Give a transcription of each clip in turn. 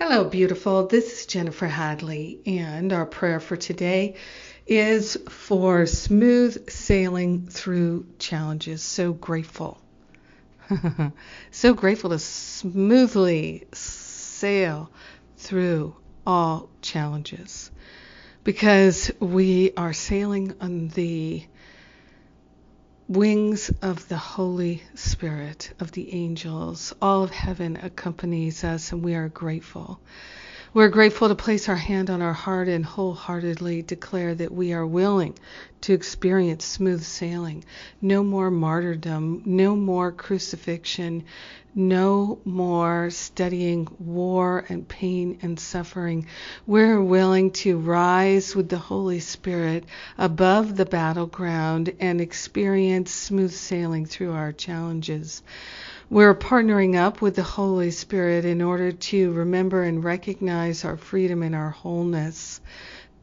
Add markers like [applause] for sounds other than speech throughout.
Hello, beautiful. This is Jennifer Hadley, and our prayer for today is for smooth sailing through challenges. So grateful. [laughs] so grateful to smoothly sail through all challenges because we are sailing on the wings of the Holy Spirit, of the angels. All of heaven accompanies us, and we are grateful. We're grateful to place our hand on our heart and wholeheartedly declare that we are willing to experience smooth sailing. No more martyrdom, no more crucifixion, no more studying war and pain and suffering. We're willing to rise with the Holy Spirit above the battleground and experience smooth sailing through our challenges. We're partnering up with the Holy Spirit in order to remember and recognize our freedom and our wholeness,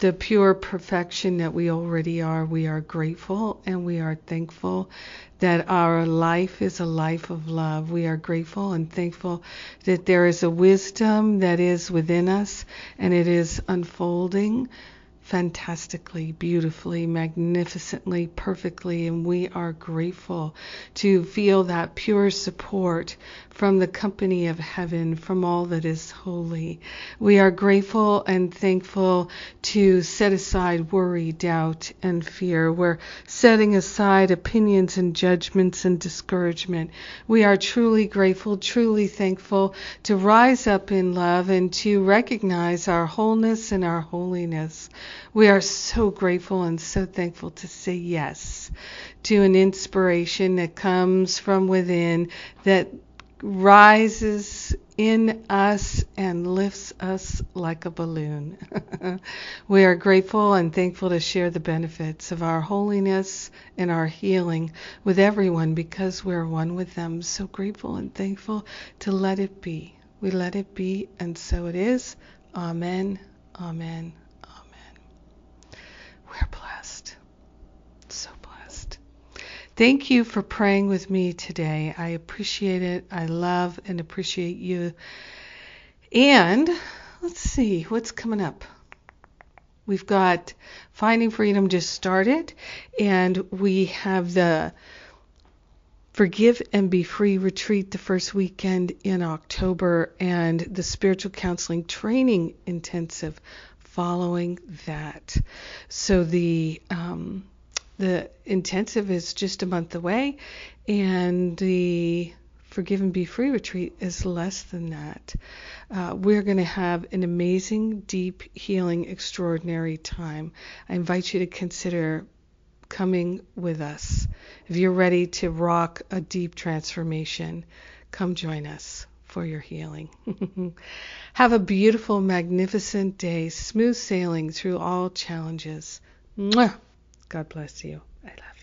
the pure perfection that we already are. We are grateful and we are thankful that our life is a life of love. We are grateful and thankful that there is a wisdom that is within us and it is unfolding fantastically, beautifully, magnificently, perfectly, and we are grateful to feel that pure support from the company of heaven, from all that is holy. We are grateful and thankful to set aside worry, doubt, and fear. We're setting aside opinions and judgments and discouragement. We are truly grateful, truly thankful to rise up in love and to recognize our wholeness and our holiness. We are so grateful and so thankful to say yes to an inspiration that comes from within that rises in us and lifts us like a balloon. [laughs] we are grateful and thankful to share the benefits of our holiness and our healing with everyone because we're one with them. So grateful and thankful to let it be. We let it be, and so it is. Amen. Amen. We're blessed. So blessed. Thank you for praying with me today. I appreciate it. I love and appreciate you. And let's see what's coming up. We've got Finding Freedom just started, and we have the Forgive and Be Free retreat the first weekend in October, and the Spiritual Counseling Training Intensive following that. So the um, the intensive is just a month away, and the Forgive and Be Free retreat is less than that. Uh, we're going to have an amazing, deep, healing, extraordinary time. I invite you to consider coming with us. If you're ready to rock a deep transformation, come join us for your healing. [laughs] Have a beautiful, magnificent day, smooth sailing through all challenges. Mwah! God bless you. I love